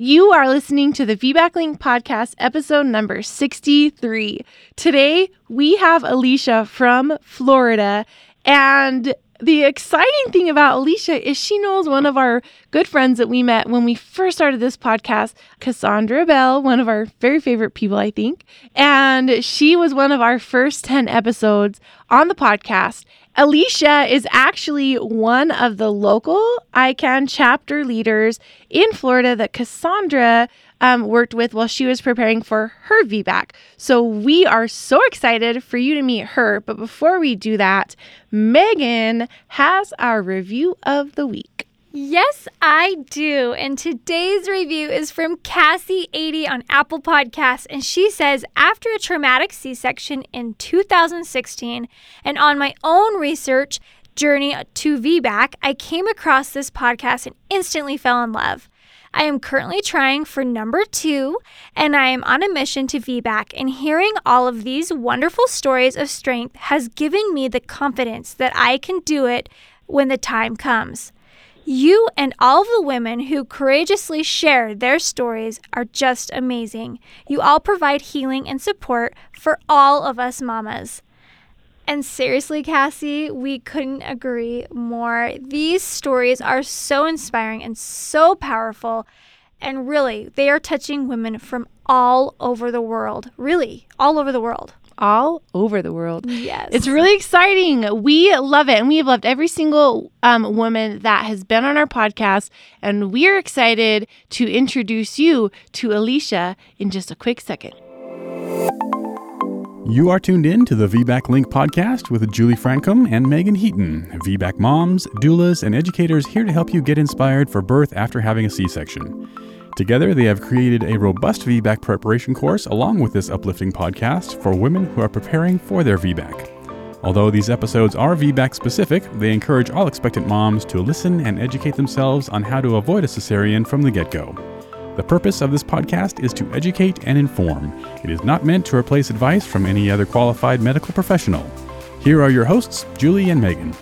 You are listening to the VBAC Link podcast, episode number 63. Today, we have Alicea from Florida, and the exciting thing about Alicea is she knows one of our good friends that we met when we first started this podcast, Cassandra Bell, one of our very favorite people, I think. And she was one of our first 10 episodes on the podcast. Alicea is actually one of the local ICAN chapter leaders in Florida that Cassandra um, worked with while she was preparing for her VBAC. So we are so excited for you to meet her. But before we do that, Megan has our review of the week. Yes, I do. And today's review is from Cassie80 on Apple Podcasts. And she says, after a traumatic C section in 2016 and on my own research journey to VBAC, I came across this podcast and instantly fell in love. I am currently trying for number two, and I am on a mission to VBAC. And hearing all of these wonderful stories of strength has given me the confidence that I can do it when the time comes. You and all of the women who courageously share their stories are just amazing. You all provide healing and support for all of us mamas. And seriously, Cassie, we couldn't agree more. These stories are so inspiring and so powerful. And really, they are touching women from all over the world. Really, all over the world. All over the world. Yes. It's really exciting. We love it. And we have loved every single um, woman that has been on our podcast. And we are excited to introduce you to Alicea in just a quick second. You are tuned in to the VBAC Link podcast with Julie Francom and Megan Heaton, VBAC moms, doulas, and educators here to help you get inspired for birth after having a C section. Together, they have created a robust VBAC preparation course along with this uplifting podcast for women who are preparing for their VBAC. Although these episodes are VBAC specific, they encourage all expectant moms to listen and educate themselves on how to avoid a cesarean from the get go. The purpose of this podcast is to educate and inform. It is not meant to replace advice from any other qualified medical professional. Here are your hosts, Julie and Megan.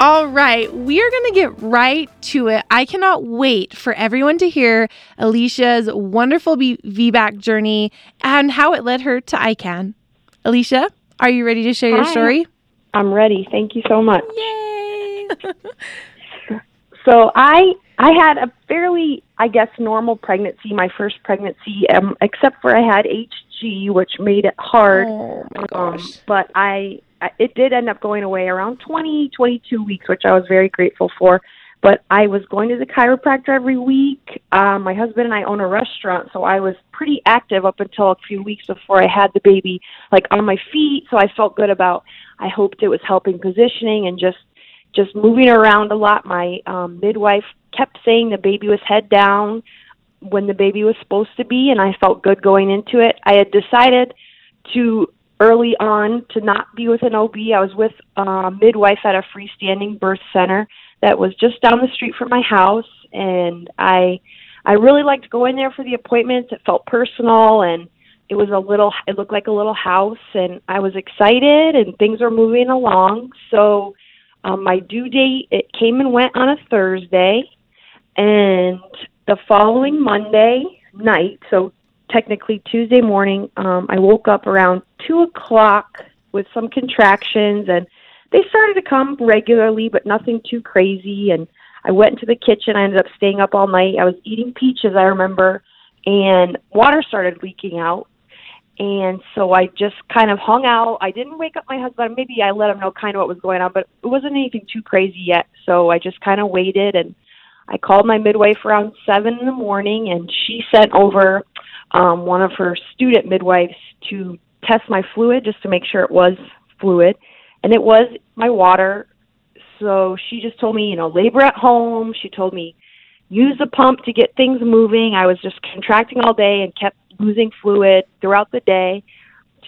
All right, we are going to get right to it. I cannot wait for everyone to hear Alicea's wonderful v- VBAC journey and how it led her to ICAN. Alicea, are you ready to share your story? I'm ready. Thank you so much. Yay! So I I had a fairly I guess normal pregnancy, my first pregnancy, um, except for I had Which made it hard. Oh my Um, gosh. but I, I it did end up going away around 20, 22 weeks, which I was very grateful for. But I was going to the chiropractor every week. Um, my husband and I own a restaurant, so I was pretty active up until a few weeks before I had the baby, like on my feet. So I felt good about. I hoped it was helping positioning and just just moving around a lot. My um, midwife kept saying the baby was head down when the baby was supposed to be, and I felt good going into it. I had decided to early on to not be with an OB. I was with a midwife at a freestanding birth center that was just down the street from my house, and I I really liked going there for the appointments. It felt personal and it was a little it looked like a little house and I was excited and things were moving along. So um, my due date it came and went on a Thursday and the following Monday night, so technically Tuesday morning, um, I woke up around two o'clock with some contractions, and they started to come regularly, but nothing too crazy. And I went into the kitchen. I ended up staying up all night. I was eating peaches, I remember, and water started leaking out. And so I just kind of hung out. I didn't wake up my husband. Maybe I let him know kind of what was going on, but it wasn't anything too crazy yet. So I just kind of waited and I called my midwife around seven in the morning, and she sent over um, one of her student midwives to test my fluid just to make sure it was fluid, and it was my water. So she just told me, you know, labor at home. She told me use the pump to get things moving. I was just contracting all day and kept losing fluid throughout the day.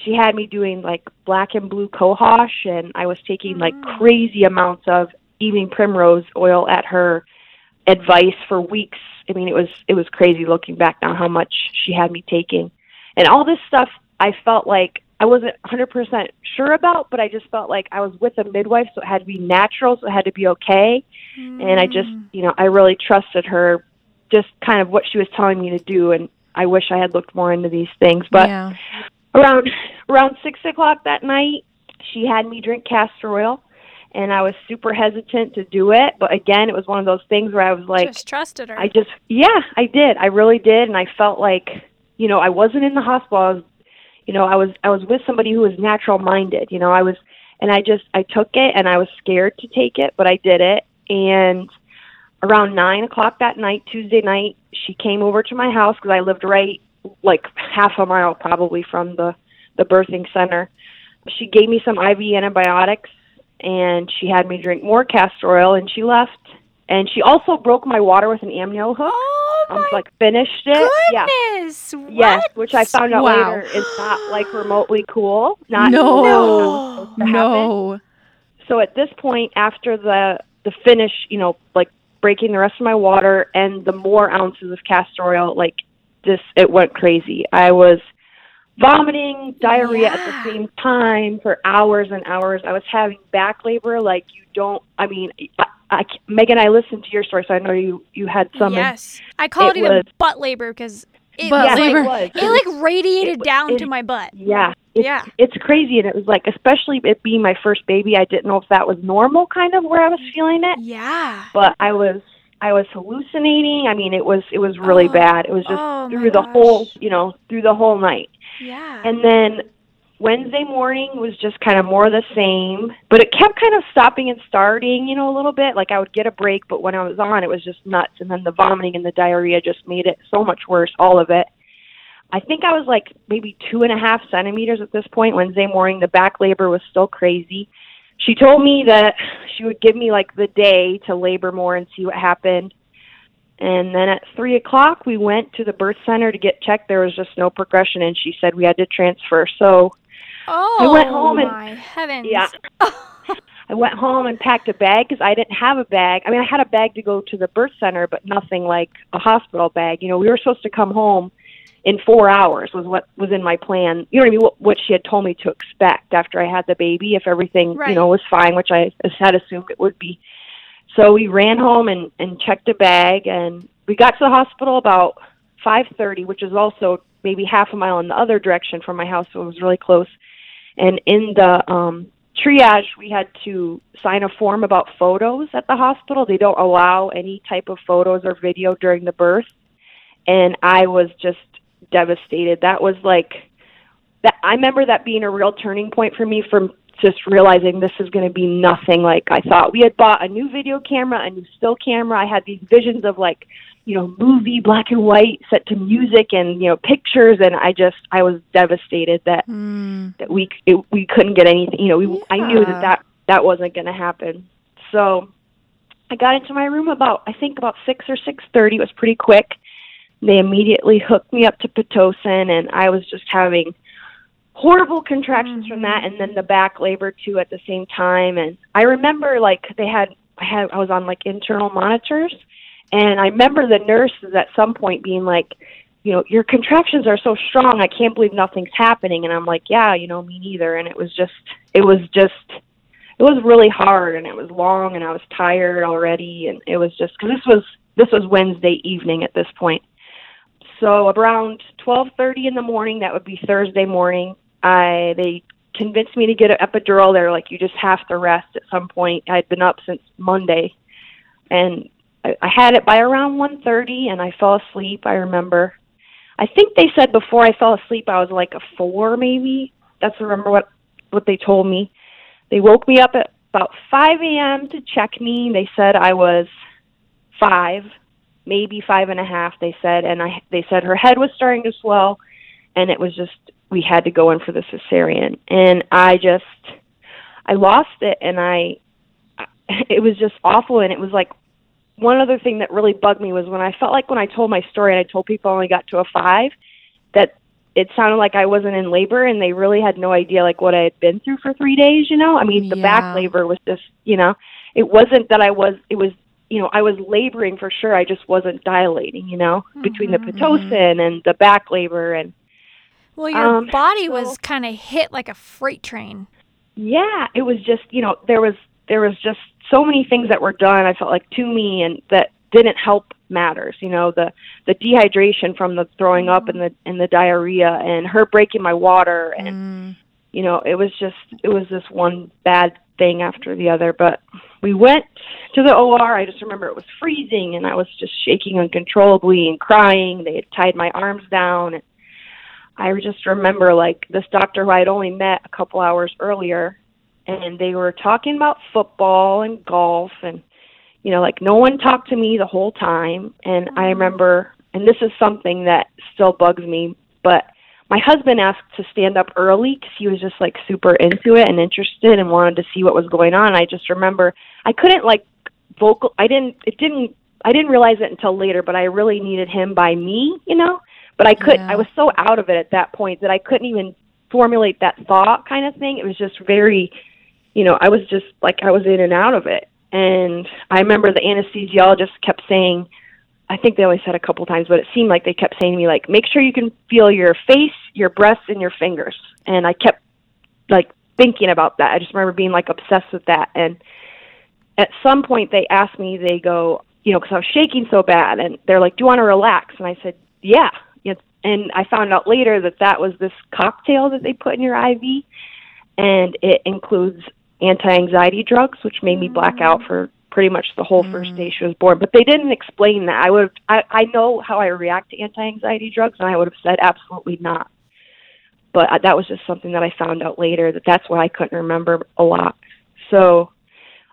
She had me doing like black and blue cohosh, and I was taking like crazy amounts of evening primrose oil at her advice for weeks. I mean, it was it was crazy looking back now how much she had me taking, and all this stuff. I felt like I wasn't 100% sure about, but I just felt like I was with a midwife, so it had to be natural, so it had to be okay. And I just, mm. you know, I really trusted her just kind of what she was telling me to do. And I wish I had looked more into these things. But yeah. around around six o'clock that night, she had me drink castor oil, and I was super hesitant to do it. But again, it was one of those things where I was like, Just trusted her. I just, yeah, I did. I really did, and I felt like, you know, I wasn't in the hospital. I was, you know, I was, I was with somebody who was natural minded. You know, I was, and I just, I took it, and I was scared to take it, but I did it. And around nine o'clock that night, Tuesday night, she came over to my house because I lived right, like half a mile probably from the the birthing center. She gave me some IV antibiotics and she had me drink more castor oil and she left. And she also broke my water with an amnio hook. oh Um, my like finished it. Goodness. Yeah. goodness! Yes, which I found out Wow. later is not like remotely cool. Not No. No. No. So at this point, after the the finish, you know, like breaking the rest of my water and the more ounces of castor oil, like this, it went crazy. I was vomiting, diarrhea at the same time for hours and hours. I was having back labor like you don't. I mean, I, I, Megan, I listened to your story, so I know you you had some. Yes, I called it, it even was- butt labor because it, Butt was labor. it. Like, it like radiated It- down to my butt. Yeah. It's, Yeah. It's crazy. And it was like, especially it being my first baby, I didn't know if that was normal kind of where I was feeling it. Yeah. But I was, I was hallucinating. I mean, it was, it was really Oh. bad. It was just Oh, through the whole, you know, through the whole night. Yeah. And then Wednesday morning was just kind of more the same, but it kept kind of stopping and starting, you know, a little bit. Like I would get a break, but when I was on, it was just nuts. And then the vomiting and the diarrhea just made it so much worse, all of it. I think I was like maybe two and a half centimeters at this point. Wednesday morning, the back labor was still crazy. She told me that she would give me like the day to labor more and see what happened. And then at three o'clock, we went to the birth center to get checked. There was just no progression, and she said we had to transfer. So oh, I went home and- my heavens. Yeah. I went home and packed a bag because I didn't have a bag. I mean, I had a bag to go to the birth center, but nothing like a hospital bag. You know, we were supposed to come home in four hours was what was in my plan. You know what I mean? What, what she had told me to expect after I had the baby, if everything Right. you know was fine, which I had assumed it would be. So we ran home and and checked a bag, and we got to the hospital about five thirty, which is also maybe half a mile in the other direction from my house, so it was really close. And in the um triage, we had to sign a form about photos at the hospital. They don't allow any type of photos or video during the birth. And I was just devastated. That was like that I remember that being a real turning point for me from just realizing this is going to be nothing like I thought. We had bought a new video camera, a new still camera. I had these visions of like, you know, movie black and white set to music and, you know, pictures and I just I was devastated that Mm. that we it, we couldn't get anything. You know, we I knew that that that wasn't going to happen. So I got into my room about I think about six or six thirty. It was pretty quick. They immediately hooked me up to pitocin, and I was just having horrible contractions from that, and then the back labor too at the same time. And I remember like they had I had I was on like internal monitors, and I remember the nurses at some point being like, you know, your contractions are so strong. I can't believe nothing's happening. And I'm like, yeah, you know, me neither. And it was just, it was just, it was really hard, and it was long, and I was tired already, and it was just because this was this was Wednesday evening at this point. So around 12:30 in the morning, that would be Thursday morning. I they convinced me to get an epidural. They're like, you just have to rest at some point. I'd been up since Monday, and I, I had it by around 1:30, and I fell asleep. I remember. I think they said before I fell asleep I was like a four, maybe. That's remember what what they told me. They woke me up at about 5 a.m. to check me. They said I was five, maybe five and a half. They said, and I they said her head was starting to swell, and it was just we had to go in for the cesarean. And I just I lost it, and I it was just awful. And it was like one other thing that really bugged me was when I felt like when I told my story and I told people I only got to a five, that it sounded like I wasn't in labor and they really had no idea like what I had been through for three days, you know? I mean the Yeah. back labor was just you know, it wasn't that I was it was you know, I was laboring for sure. I just wasn't dilating, you know, between the Mhm. Pitocin and the back labor and Well, your Um, body so- was kind of hit like a freight train. yeah, it was just you know there was there was just so many things that were done. I felt like to me and that didn't help matters. You know, the the dehydration from the throwing up and the and the diarrhea and her breaking my water and Mm. you know, it was just it was this one bad thing after the other. But we went to the OR. I just remember it was freezing and I was just shaking uncontrollably and crying. They had tied my arms down and I just remember like this doctor who I had only met a couple hours earlier and they were talking about football and golf and you know, like no one talked to me the whole time and I mm-hmm. remember and this is something that still bugs me, but my husband asked to stand up early because he was just like super into it and interested and wanted to see what was going on. I just remember I couldn't like vocal. I didn't. It didn't. I didn't realize it until later, but I really needed him by me, you know. But I could. Yeah. I was so out of it at that point that I couldn't even formulate that thought kind of thing. It was just very, you know, I was just like I was in and out of it. And I remember the anesthesiologist kept saying, I think they only said a couple times, but it seemed like they kept saying to me, like, make sure you can feel your face, your breasts, and your fingers. And I kept like thinking about that. I just remember being like obsessed with that. And at some point, they asked me, they go, you know, because I was shaking so bad, and they're like, do you want to relax? And I said, yeah. And I found out later that that was this cocktail that they put in your IV, and it includes anti-anxiety drugs, which made me black out mm. for pretty much the whole first day she was born. But they didn't explain that. I would I, I know how I react to anti-anxiety drugs, and I would have said absolutely not. But uh, that was just something that I found out later that that's why I couldn't remember a lot. So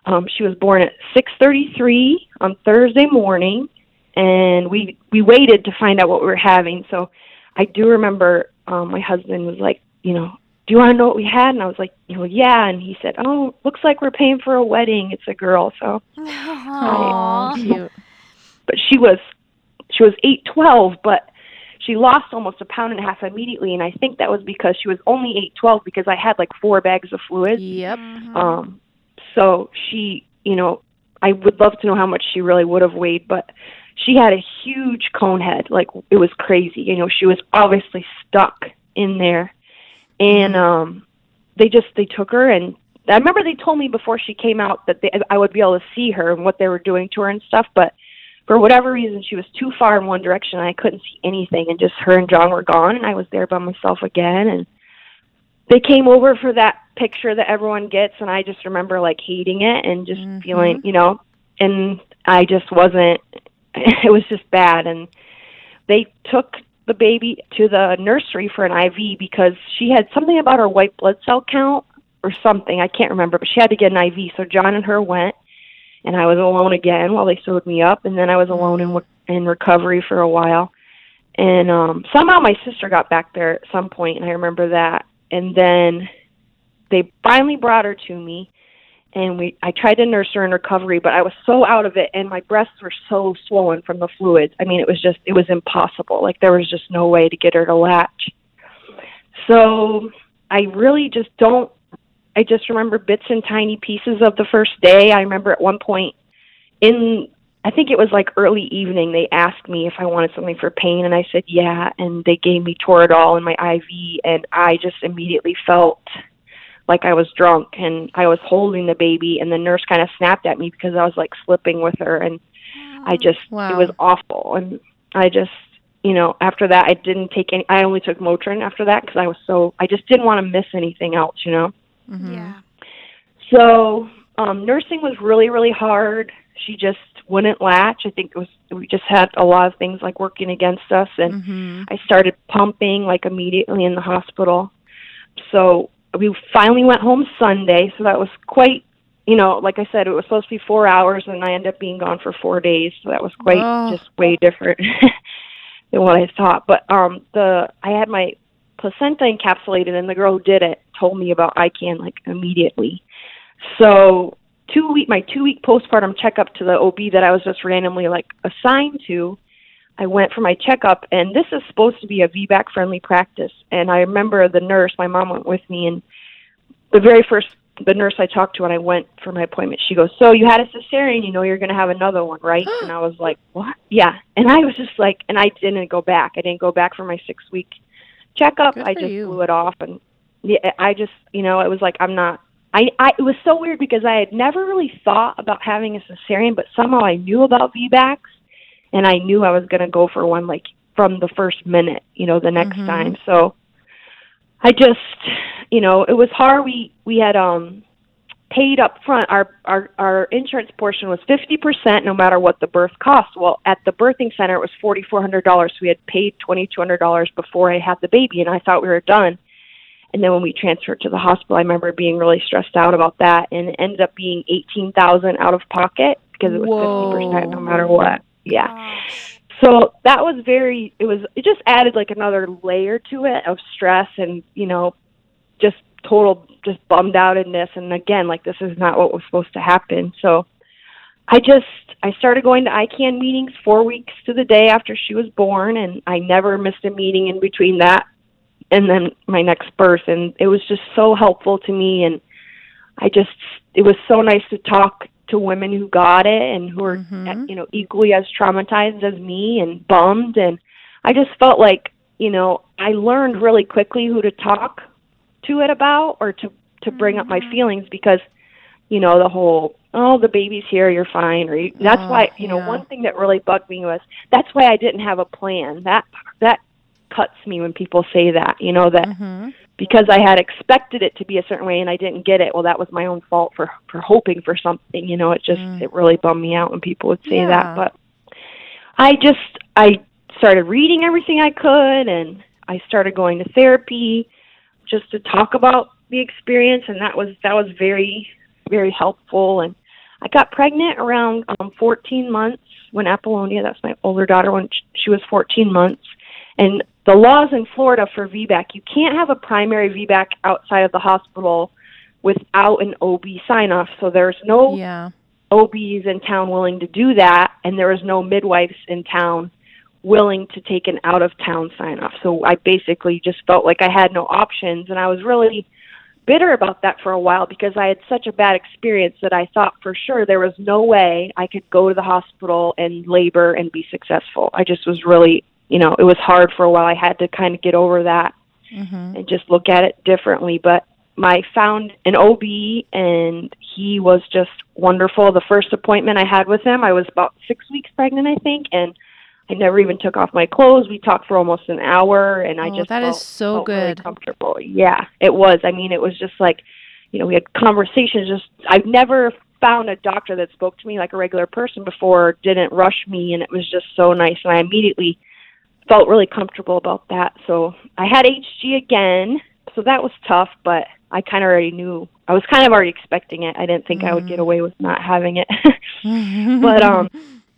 um, she was born at 6:33 on Thursday morning, and we we waited to find out what we were having. So I do remember um, my husband was like, you know, do you want to know what we had? And I was like, you know, yeah. And he said, oh, looks like we're paying for a wedding. It's a girl. So, Aw. Cute. but she was she was eight twelve, but she lost almost a pound and a half immediately, and I think that was because she was only eight twelve because I had like four bags of fluid. Yep. Um, so she, you know, I would love to know how much she really would have weighed, but she had a huge cone head. Like it was crazy. You know, she was obviously stuck in there. And um they just they took her and I remember they told me before she came out that they, I would be able to see her and what they were doing to her and stuff, but for whatever reason she was too far in one direction and I couldn't see anything and just her and John were gone and I was there by myself again. And they came over for that picture that everyone gets and I just remember like hating it and just Mhm. feeling, you know, and I just wasn't it was just bad. And they took the baby to the nursery for an IV because she had something about her white blood cell count or something. I can't remember, but she had to get an IV. So John and her went, and I was alone again while they sewed me up, and then I was alone in in recovery for a while. And um somehow my sister got back there at some point, and I remember that. And then they finally brought her to me, and we I tried to nurse her in recovery, but I was so out of it, and my breasts were so swollen from the fluids. I mean, it was just it was impossible. Like there was just no way to get her to latch. So I really just don't. I just remember bits and tiny pieces of the first day. I remember at one point in I think it was like early evening they asked me if I wanted something for pain and I said yeah and they gave me Toradol in my IV and I just immediately felt like I was drunk and I was holding the baby and the nurse kind of snapped at me because I was like slipping with her and I just Wow. it was awful and I just you know after that I didn't take any I only took Motrin after that because I was so I just didn't want to miss anything else you know Mhm. Yeah. so um, nursing was really, really hard. She just wouldn't latch. I think it was we just had a lot of things like working against us, and Mhm. I started pumping like immediately in the hospital. So we finally went home Sunday. So that was quite, you know, like I said, it was supposed to be four hours, and I ended up being gone for four days. So that was quite Oh. just way different than what I thought. But um, the I had my placenta encapsulated, and the girl who did it told me about ICAN like immediately. So two week my two week postpartum checkup to the OB that I was just randomly like assigned to. I went for my checkup, and this is supposed to be a VBAC friendly practice. And I remember the nurse, my mom went with me, and the very first the nurse I talked to when I went for my appointment, she goes, "So you had a cesarean, you know you're going to have another one, right?" and I was like, "What?" Yeah, and I was just like, and I didn't go back. I didn't go back for my six week checkup. I just you. blew it off, and yeah, I just, you know, it was like I'm not. I, I it was so weird because I had never really thought about having a cesarean, but somehow I knew about VBACs, and I knew I was going to go for one like from the first minute, you know, the next Mhm. time. So I just, you know, it was hard. We we had um paid up front. Our our our insurance portion was fifty percent, no matter what the birth cost. Well, at the birthing center, it was forty four hundred dollars. We had paid twenty two hundred dollars before I had the baby, and I thought we were done. And then when we transferred to the hospital, I remember being really stressed out about that, and it ended up being eighteen thousand out of pocket because it was fifty percent, no matter what. Yeah. So that was very it was it just added like another layer to it of stress and you know just total just bummed outedness. And again like this is not what was supposed to happen. So i just i started going to ICAN meetings four weeks to the day after she was born and i never missed a meeting in between that and then my next birth. And it was just so helpful to me. And i just it was so nice to talk to women who got it and who are Mhm. you know equally as traumatized as me and bummed and i just felt like you know i learned really quickly who to talk to it about or to to bring up my feelings because you know the whole oh the baby's here you're fine or you, that's Oh, why you know yeah. one thing that really bugged me was that's why i didn't have a plan that that cuts me when people say that you know that Mhm. Because I had expected it to be a certain way and I didn't get it. Well, that was my own fault for for hoping for something. You know, it just Mm. it really bummed me out when people would say Yeah. that. But I just I started reading everything I could and I started going to therapy just to talk about the experience and that was that was very very helpful and I got pregnant around um 14 months when Apollonia, that's my older daughter when she was 14 months. And the laws in Florida for VBAC, you can't have a primary VBAC outside of the hospital without an OB sign off. So there's no Yeah. OBs in town willing to do that, and there is no midwives in town willing to take an out of town sign off. So I basically just felt like I had no options, and I was really bitter about that for a while because I had such a bad experience that I thought for sure there was no way I could go to the hospital and labor and be successful. I just was really, you know, it was hard for a while. I had to kind of get over that Mhm. and just look at it differently. But I found an OB and he was just wonderful. The first appointment I had with him, I was about six weeks pregnant, I think, and I never even took off my clothes. We talked for almost an hour, and I Oh, just that is felt, so felt really good. comfortable. Yeah, it was. I mean, it was just like, you know, we had conversations. Just I've never found a doctor that spoke to me like a regular person before, didn't rush me, and it was just so nice. And I immediately felt really comfortable about that. So I had HG again, so that was tough, but I kind of already knew. I was kind of already expecting it. I didn't think I would get away with not having it. but um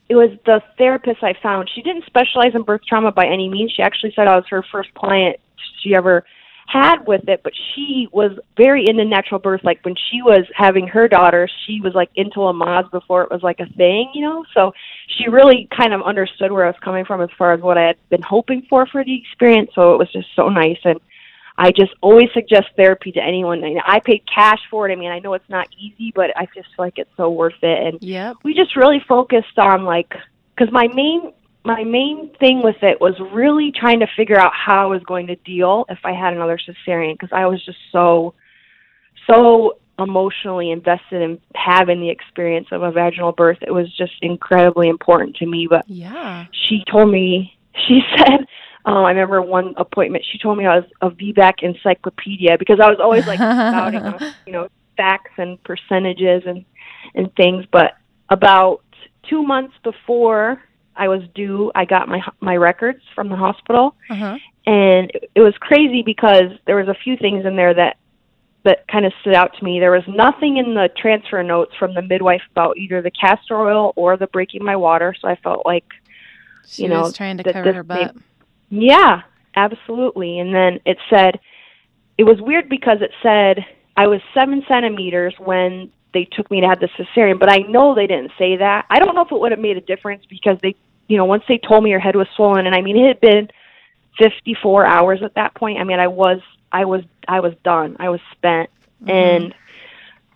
it was the therapist I found. She didn't specialize in birth trauma by any means. She actually said I was her first client she ever had with it, but she was very into natural birth. Like when she was having her daughter, she was like into Lamaze before it was like a thing, you know? So she really kind of understood where I was coming from as far as what I had been hoping for for the experience. So it was just so nice. And I just always suggest therapy to anyone. I, I paid cash for it. I mean, I know it's not easy, but I just feel like it's so worth it. And Yep. we just really focused on like because my main my main thing with it was really trying to figure out how I was going to deal if I had another cesarean because I was just so so emotionally invested in having the experience of a vaginal birth. It was just incredibly important to me. But Yeah. she told me she said um, I remember one appointment she told me I was a VBAC encyclopedia because I was always like spouting off, you know facts and percentages and and things but about 2 months before I was due I got my my records from the hospital Uh-huh. and it, was crazy because there was a few things in there that that kind of stood out to me. There was nothing in the transfer notes from the midwife about either the castor oil or the breaking my water, so I felt like She You know, was trying to cover her butt. yeah, absolutely. And then it said, it was weird because it said I was seven centimeters when they took me to have the cesarean, but I know they didn't say that. I don't know if it would have made a difference because they, you know, once they told me your head was swollen, and I mean, it had been 54 hours at that point. I mean, I was, I was, I was done. I was spent. Mm-hmm. And,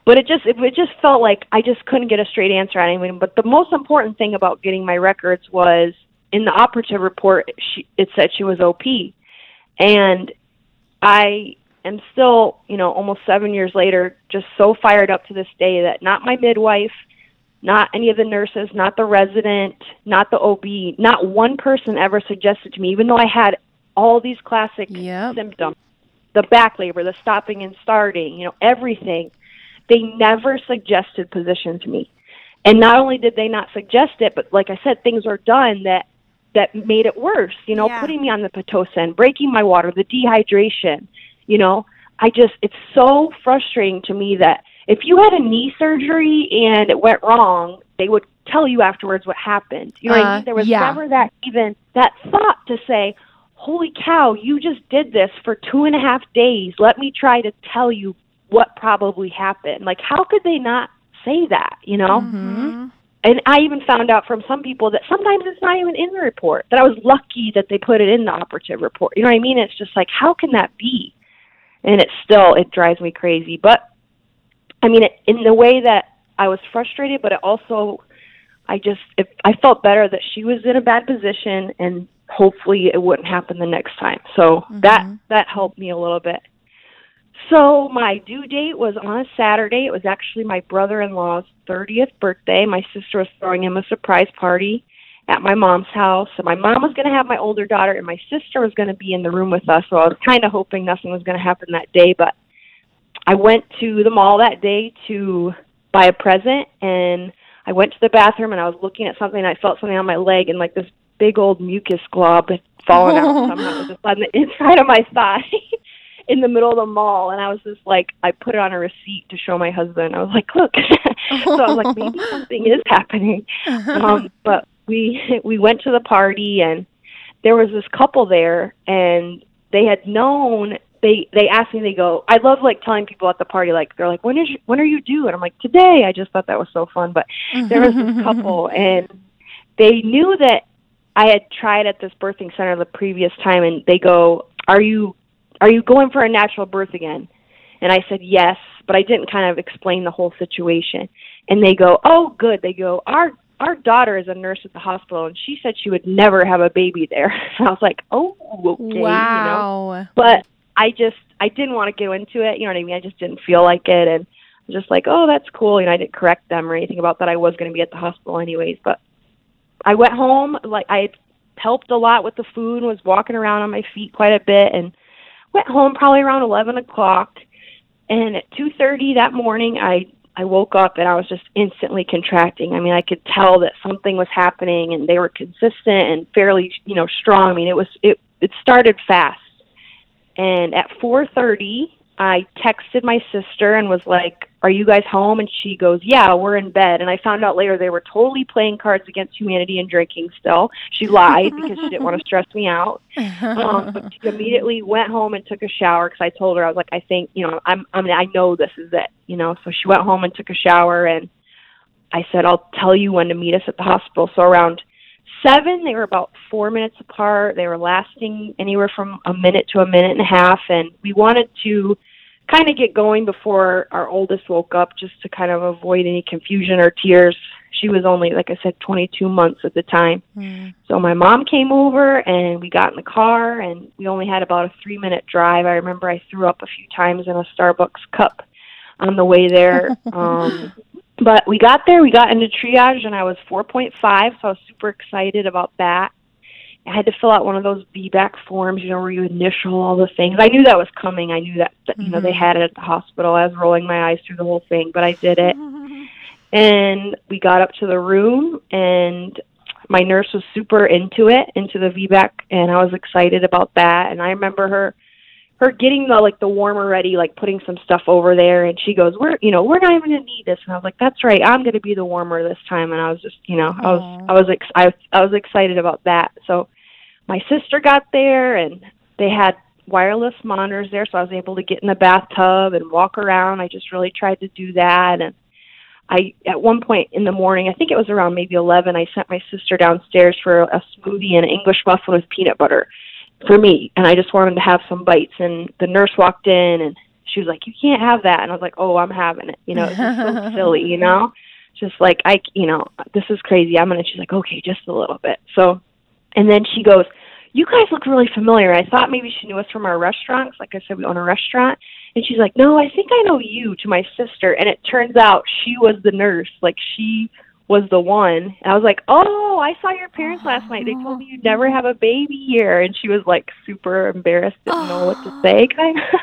but it just, it, it just felt like I just couldn't get a straight answer on anything. But the most important thing about getting my records was in the operative report, she, it said she was OP. And I am still, you know, almost seven years later, just so fired up to this day that not my midwife, not any of the nurses, not the resident, not the OB, not one person ever suggested to me, even though I had all these classic Yep. symptoms the back labor, the stopping and starting, you know, everything. They never suggested position to me. And not only did they not suggest it, but like I said, things were done that that made it worse, you know, Yeah. putting me on the Pitocin, breaking my water, the dehydration, you know. I just it's so frustrating to me that if you had a knee surgery and it went wrong, they would tell you afterwards what happened. You know what I Uh, mean? There was yeah. never that even that thought to say, Holy cow, you just did this for two and a half days. Let me try to tell you what probably happened. Like how could they not say that, you know? Mhm. And I even found out from some people that sometimes it's not even in the report. That I was lucky that they put it in the operative report. You know what I mean? It's just like how can that be? And it's still it drives me crazy. But I mean, it, in the way that I was frustrated, but it also I just it, I felt better that she was in a bad position, and hopefully it wouldn't happen the next time. So mm-hmm. that that helped me a little bit. So my due date was on a Saturday. It was actually my brother-in-law's 30th birthday. My sister was throwing him a surprise party at my mom's house. So my mom was going to have my older daughter, and my sister was going to be in the room with us. So I was kind of hoping nothing was going to happen that day. But I went to the mall that day to buy a present, and I went to the bathroom, and I was looking at something, and I felt something on my leg, and like this big old mucus glob had fallen out somehow. Just on the inside of my thigh. in the middle of the mall and I was just like I put it on a receipt to show my husband. I was like, "Look." so I was like, maybe something is happening. Um but we we went to the party and there was this couple there and they had known they they ask me they go I love like telling people at the party like they're like when is when are you due? And I'm like today. I just thought that was so fun but there was this couple and they knew that I had tried at this birthing center the previous time and they go are you are you going for a natural birth again? And I said yes but I didn't kind of explain the whole situation. And they go oh good. They go our our daughter is a nurse at the hospital and she said she would never have a baby there. And I was like oh okay you know? Wow. but I just I didn't want to go into it. You know what I mean? I just didn't feel like it, and I was just like, oh, that's cool. You know, I didn't correct them or anything about that. I was going to be at the hospital anyways, but I went home. Like I helped a lot with the food, was walking around on my feet quite a bit, and went home probably around eleven o'clock. And at two thirty that morning, I I woke up and I was just instantly contracting. I mean, I could tell that something was happening, and they were consistent and fairly, you know, strong. I mean, it was it it started fast and at 4:30 I texted my sister and was like, "Are you guys home?" And she goes, "Yeah, we're in bed." And I found out later they were totally playing Cards Against Humanity and drinking still. She lied because she didn't want to stress me out. Um, but she immediately went home and took a shower because I told her I was like, "I think you know, I'm I mean, I know this is it." You know, so she went home and took a shower and I said, "I'll tell you when to meet us at the hospital." So around seven. They were about four minutes apart. They were lasting anywhere from a minute to a minute and a half, and we wanted to kind of get going before our oldest woke up, just to kind of avoid any confusion or tears. She was only, like I said, 22 months at the time. So my mom came over and we got in the car and we only had about a three minute drive. I remember I threw up a few times in a Starbucks cup on the way there. um, but we got there, we got into triage and I was 4.5, so I was super excited about that. I had to fill out one of those VBAC forms, you know, where you initial all the things. I knew that was coming. I knew that, that you know, they mm-hmm. had it at the hospital. I was rolling my eyes through the whole thing, but I did it and we got up to the room and my nurse was super into it into the VBAC and I was excited about that and I remember her her getting the like the warmer ready like putting some stuff over there and she goes we're you know we're not even going to need this. And I was like that's right I'm going to be the warmer this time. And I was just you know I was I was ex- I, I was excited about that. So my sister got there and they had wireless monitors there so I was able to get in the bathtub and walk around. I just really tried to do that and I at one point in the morning, I think it was around maybe eleven, I sent my sister downstairs for a smoothie and an English muffin with peanut butter for me, and I just wanted to have some bites. And the nurse walked in and she was like, "You can't have that," and I was like, "Oh, I'm having it." You know, it's so silly, you know, just like I, you know, this is crazy. I'm gonna. She's like, "Okay, just a little bit." So, and then she goes, "You guys look really familiar." I thought maybe she knew us from our restaurants. Like I said, we own a restaurant. And she's like, "No, I think I know you." To my sister, and it turns out she was the nurse. Like she was the one. And I was like, "Oh, I saw your parents last night. They told me you'd never have a baby here." And she was like super embarrassed, didn't know what to say, kind of.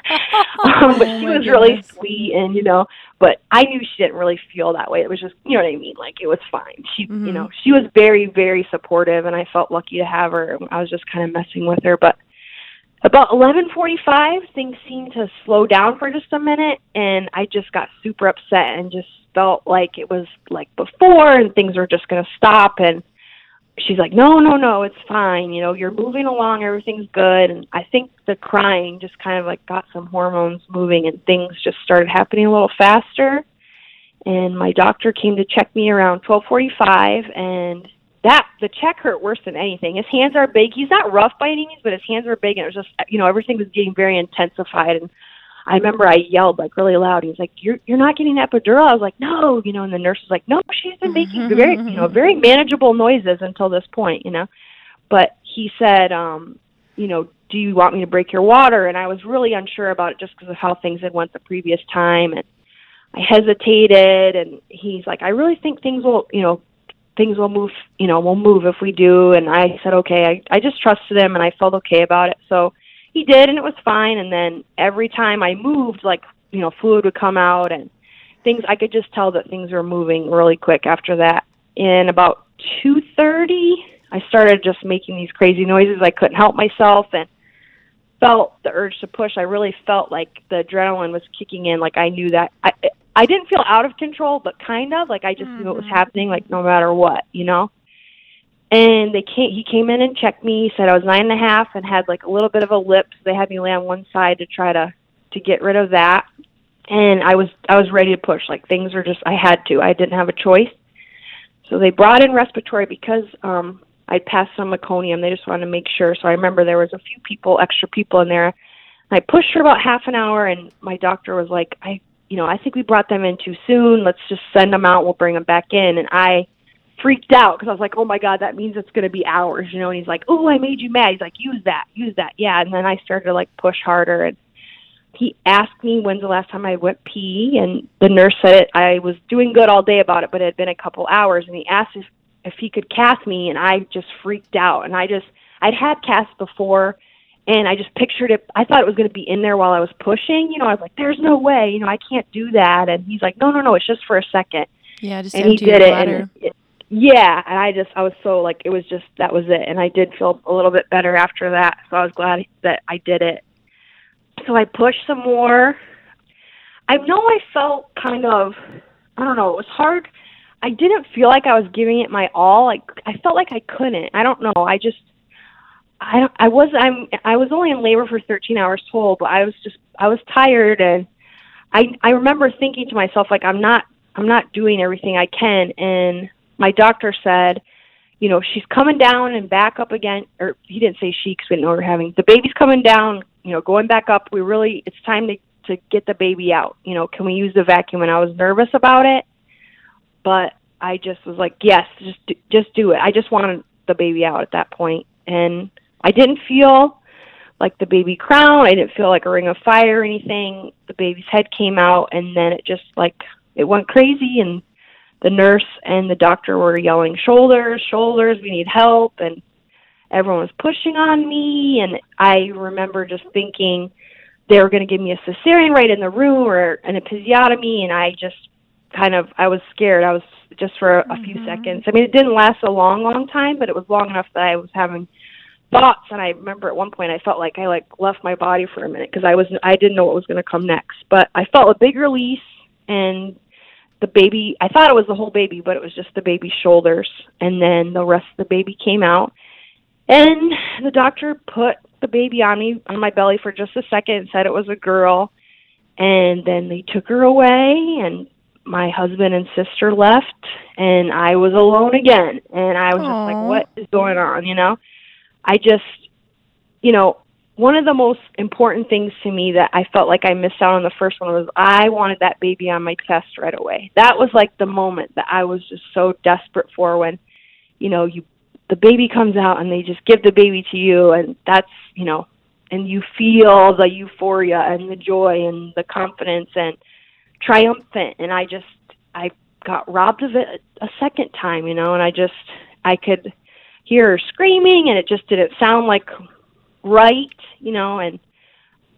um, but Oh she was really sweet, and you know, but I knew she didn't really feel that way. It was just, you know what I mean? Like it was fine. She, Mhm. you know, she was very, very supportive, and I felt lucky to have her. I was just kind of messing with her, but about 11:45 things seemed to slow down for just a minute and I just got super upset and just felt like it was like before and things were just going to stop and she's like no no no it's fine you know you're moving along everything's good and I think the crying just kind of like got some hormones moving and things just started happening a little faster and my doctor came to check me around 12:45 and that the check hurt worse than anything. His hands are big. He's not rough by any means, but his hands were big, and it was just you know everything was getting very intensified. And I remember I yelled like really loud. He was like, "You're you're not getting epidural." I was like, "No," you know. And the nurse was like, "No, she's been making very you know very manageable noises until this point, you know." But he said, um, you know, do you want me to break your water? And I was really unsure about it just because of how things had went the previous time, and I hesitated. And he's like, "I really think things will, you know." things will move you know will move if we do and i said okay i i just trusted him and i felt okay about it so he did and it was fine and then every time i moved like you know fluid would come out and things i could just tell that things were moving really quick after that in about two thirty i started just making these crazy noises i couldn't help myself and felt the urge to push i really felt like the adrenaline was kicking in like i knew that i I didn't feel out of control, but kind of like I just knew it was Mhm. happening, like no matter what, you know. And they came. He came in and checked me. He Said I was nine and a half and had like a little bit of a lip. So they had me lay on one side to try to to get rid of that. And I was I was ready to push. Like things were just I had to. I didn't have a choice. So they brought in respiratory because um I passed some meconium. They just wanted to make sure. So I remember there was a few people, extra people in there. I pushed for about half an hour, and my doctor was like, "I you know, I think we brought them in too soon. Let's just send them out. We'll bring them back in. And I freaked out because I was like, oh my God, that means it's going to be hours, you know? And he's like, oh, I made you mad. He's like, use that, use that. Yeah. And then I started to like push harder. And he asked me when's the last time I went pee. And the nurse said it, I was doing good all day about it, but it had been a couple hours. And he asked if, if he could cath me. And I just freaked out. And I just, I'd had cath before and I just pictured it. I thought it was going to be in there while I was pushing. You know, I was like, "There's no way. You know, I can't do that." And he's like, "No, no, no. It's just for a second. Yeah, just and he empty did your it. And it, yeah, and I just, I was so like, it was just that was it. And I did feel a little bit better after that. So I was glad that I did it. So I pushed some more. I know I felt kind of, I don't know. It was hard. I didn't feel like I was giving it my all. Like I felt like I couldn't. I don't know. I just I don't- I was I'm I was only in labor for 13 hours total, but I was just I was tired and I I remember thinking to myself like I'm not I'm not doing everything I can and my doctor said, you know, she's coming down and back up again or he didn't say she cuz we didn't know we were having the baby's coming down, you know, going back up. We really it's time to to get the baby out. You know, can we use the vacuum? And I was nervous about it, but I just was like, yes, just do, just do it. I just wanted the baby out at that point, and I didn't feel like the baby crown. I didn't feel like a ring of fire or anything. The baby's head came out, and then it just like it went crazy, and the nurse and the doctor were yelling, "Shoulders, shoulders! We need help!" and everyone was pushing on me, and I remember just thinking they were going to give me a cesarean right in the room or an episiotomy, and I just kind of I was scared. I was just for a, a few mm-hmm. seconds. I mean, it didn't last a long, long time, but it was long enough that I was having thoughts. And I remember at one point I felt like I like left my body for a minute because I was I didn't know what was going to come next. But I felt a big release, and the baby. I thought it was the whole baby, but it was just the baby's shoulders, and then the rest of the baby came out. And the doctor put the baby on me on my belly for just a second and said it was a girl. And then they took her away and my husband and sister left and I was alone again. And I was just like, What is going on? You know? I just you know, one of the most important things to me that I felt like I missed out on the first one was I wanted that baby on my chest right away. That was like the moment that I was just so desperate for when, you know, you the baby comes out and they just give the baby to you and that's, you know, and you feel the euphoria and the joy and the confidence and triumphant and I just I got robbed of it a second time, you know, and I just I could hear her screaming and it just didn't sound like right, you know, and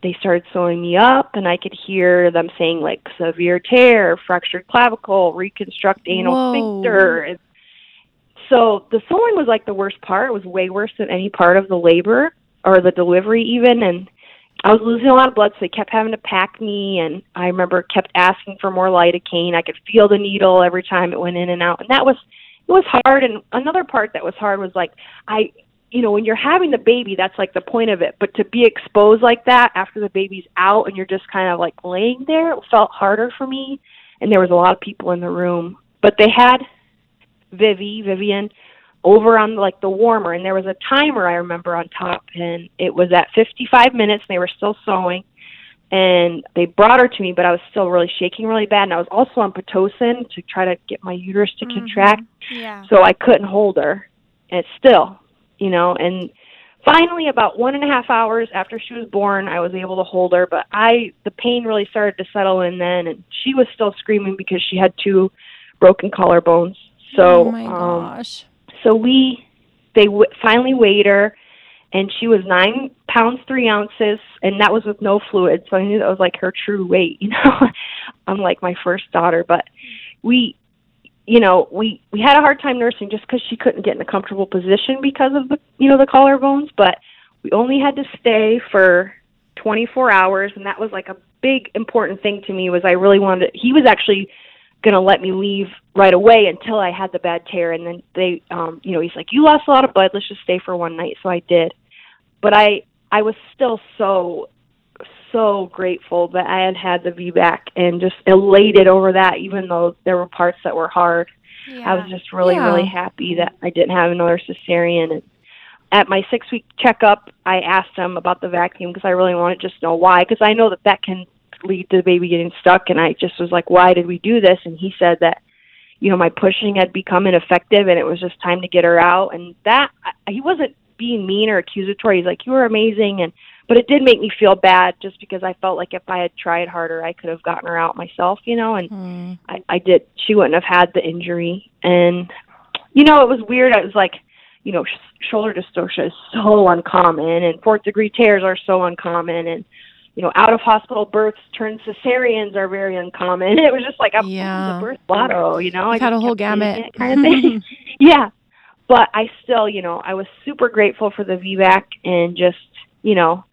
they started sewing me up and I could hear them saying like severe tear, fractured clavicle, reconstruct anal Whoa. sphincter. And So the sewing was like the worst part. It was way worse than any part of the labor or the delivery even and I was losing a lot of blood, so they kept having to pack me, and I remember kept asking for more lidocaine. I could feel the needle every time it went in and out, and that was it was hard. And another part that was hard was like I, you know, when you're having the baby, that's like the point of it. But to be exposed like that after the baby's out, and you're just kind of like laying there, it felt harder for me. And there was a lot of people in the room, but they had Vivi, Vivian, over on like the warmer. And there was a timer I remember on top. And it was at 55 minutes and they were still sewing. And they brought her to me but I was still really shaking really bad. And I was also on pitocin to try to get my uterus to mm-hmm. contract. Yeah. so I couldn't hold her. And still you know and finally about one and a half hours after she was born I was able to hold her but I the pain really started to settle in then and she was still screaming because she had two broken collarbones. So oh my um gosh. so we they w- finally weighed her and she was nine pounds three ounces and that was with no fluid so i knew that was like her true weight you know? Unlike my first daughter but we you know we we had a hard time nursing just because she couldn't get in a comfortable position because of the you know the collarbones but we only had to stay for 24 hours and that was like a big important thing to me was i really wanted he was actually going to let me leave right away until I had the bad tear. And then they, um, you know, he's like, you lost a lot of blood. Let's just stay for one night. So I did. But I, I was still so, so grateful that I had had the VBAC and just elated over that, even though there were parts that were hard. Yeah. I was just really, Yeah. really happy that I didn't have another cesarean. And at my six week checkup, I asked him about the vacuum because I really wanted to just know why, because I know that that can lead to the baby getting stuck. And I just was like, why did we do this? And he said that, you know, my pushing had become ineffective and it was just time to get her out. And that, he wasn't being mean or accusatory. He's like, you were amazing. And, but it did make me feel bad just because I felt like if I had tried harder, I could have gotten her out myself, you know, and Hmm. I, I did. She wouldn't have had the injury, and you know, it was weird. I was like, you know, sh- shoulder dystocia is so uncommon, and fourth degree tears are so uncommon, and you know, out of hospital births turned cesareans are very uncommon. It was just like I'm Yeah. the birth lotto, you know. You've I had a whole gamut. kind of thing. yeah, but I still, you know, I was super grateful for the VBAC and just, you know,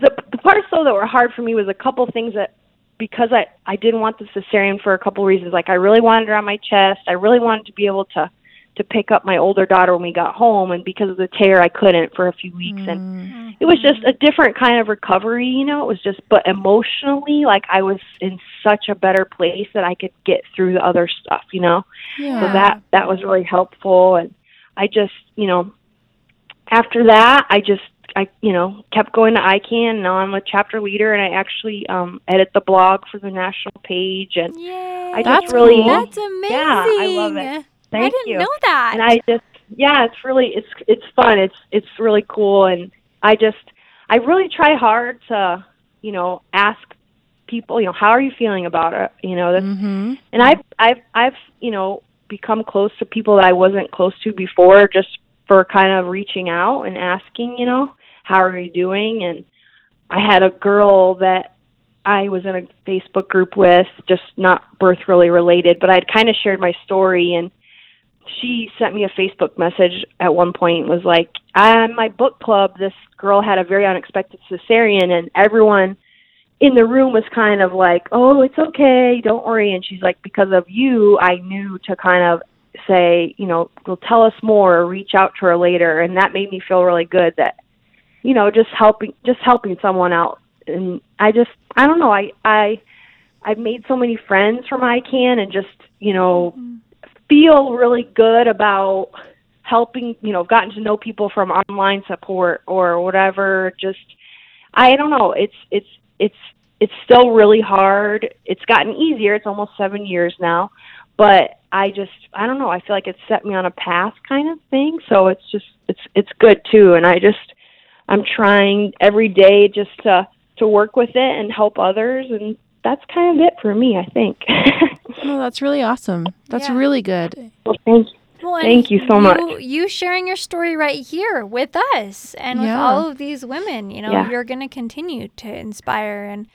the the parts though that were hard for me was a couple things that because I I didn't want the cesarean for a couple reasons. Like I really wanted her on my chest. I really wanted to be able to to pick up my older daughter when we got home, and because of the tear, I couldn't for a few weeks. And Mm. it was just a different kind of recovery, you know. It was just, but emotionally, like I was in such a better place that I could get through the other stuff, you know Yeah. so that that was really helpful and i just you know after that i just i you know kept going to ICAN now i'm a chapter leader and i actually um edit the blog for the national page and Yay. i That's just really cool. That's amazing. Yeah, I love it. thank I didn't you know that. and i just yeah it's really it's it's fun it's it's really cool and i just i really try hard to you know ask people you know how are you feeling about it you know that's Mm-hmm. and I've I've I've you know become close to people that I wasn't close to before just for kind of reaching out and asking you know how are you doing and I had a girl that I was in a Facebook group with just not birth really related but I'd kind of shared my story and she sent me a Facebook message at one point was like on my book club this girl had a very unexpected cesarean and everyone in the room was kind of like, "Oh, it's okay, don't worry." And she's like, "Because of you, I knew to kind of say, you know, tell us more or reach out to her later." And that made me feel really good that, you know, just helping just helping someone out. And I just, I don't know, I I I've made so many friends from ICAN and just, you know, feel really good about helping, you know, gotten to know people from online support or whatever. Just I don't know. It's it's it's it's still really hard. It's gotten easier. It's almost seven years now, but I just I don't know. I feel like it's set me on a path kind of thing. So it's just it's it's good too. And I just I'm trying every day just to to work with it and help others. And that's kind of it for me. I think. No, that's really awesome. That's Yeah. really good. Well, thank you. Well, Thank you so much. You sharing your story right here with us and with all of these women, you know, Yeah. you're going to continue to inspire and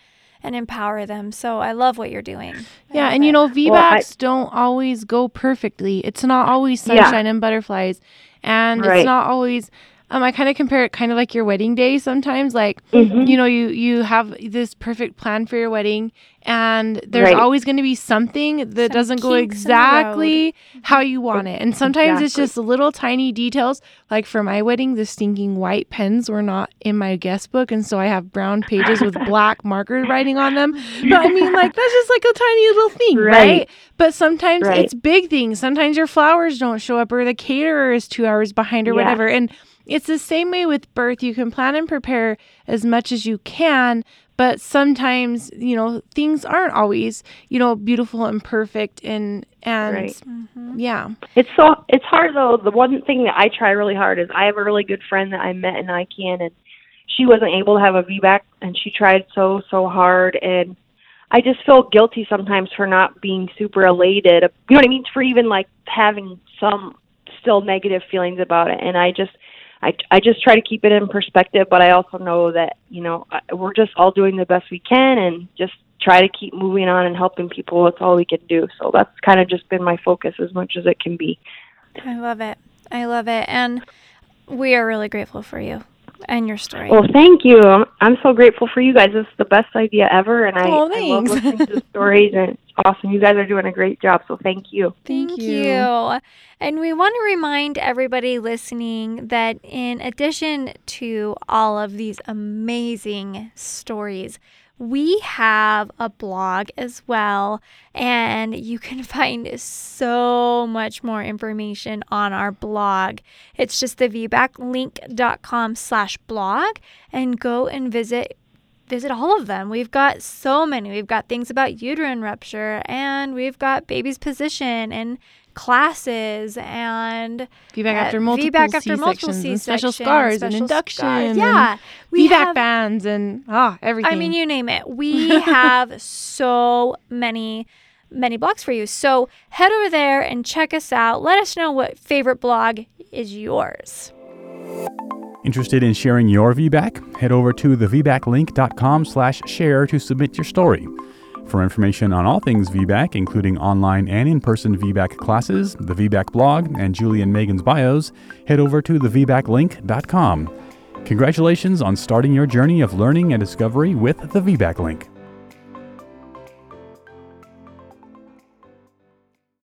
and empower them. So I love what you're doing. Yeah, love and you it. know, Well, I- don't always go perfectly. It's not always Yeah. sunshine and butterflies. And Right. it's not always um I kind of compare it kind of like your wedding day sometimes like Mhm. you know you you have this perfect plan for your wedding and there's Right. always going to be something that Some doesn't go kinks in the exactly how you want it and sometimes it's just little tiny details like for my wedding the stinking white pens were not in my guest book and so i have brown pages with black markers writing on them but i mean like that's just like a tiny little thing right, Right. but sometimes Right. it's big things sometimes your flowers don't show up or the caterer is two hours behind or Yeah. whatever and it's the same way with birth. You can plan and prepare as much as you can, but sometimes, you know, things aren't always, you know, beautiful and perfect and and Right. Mhm. yeah. It's so it's hard though. The one thing that I try really hard is I have a really good friend that I met in ICAN and she wasn't able to have a VBAC and she tried so so hard and I just feel guilty sometimes for not being super elated. You know what I mean? For even like having some still negative feelings about it and I just I, I just try to keep it in perspective, but I also know that you know we're just all doing the best we can, and just try to keep moving on and helping people. That's all we can do. So that's kind of just been my focus as much as it can be. I love it. I love it. And we are really grateful for you and your story. Well, thank you. I'm, I'm so grateful for you guys. This is the best idea ever, and I, Oh, I love listening to the stories, and it's awesome. You guys are doing a great job. So thank you. Thank, Thank you. you. And we want to remind everybody listening that in addition to all of these amazing stories, we have a blog as well, and you can find so much more information on our blog. It's just the vbaclink.com slash blog, and go and visit visit all of them. We've got so many. We've got things about uterine rupture, and we've got baby's position and classes and VBAC uh, after multiple VBAC after multiple C-sections and C-sections, special scars and special induction scars. and Yeah, we VBAC have. bands and ah everything. I mean, you name it. We have so many, many blogs for you. So head over there and check us out. Let us know what favorite blog is yours. Interested in sharing your VBAC? Head over to thevbaclink.com slash share to submit your story. For information on all things VBAC, including online and in-person VBAC classes, the VBAC blog, and Julie and Megan's bios, head over to thevbaclink.com. Congratulations on starting your journey of learning and discovery with the VBAC Link.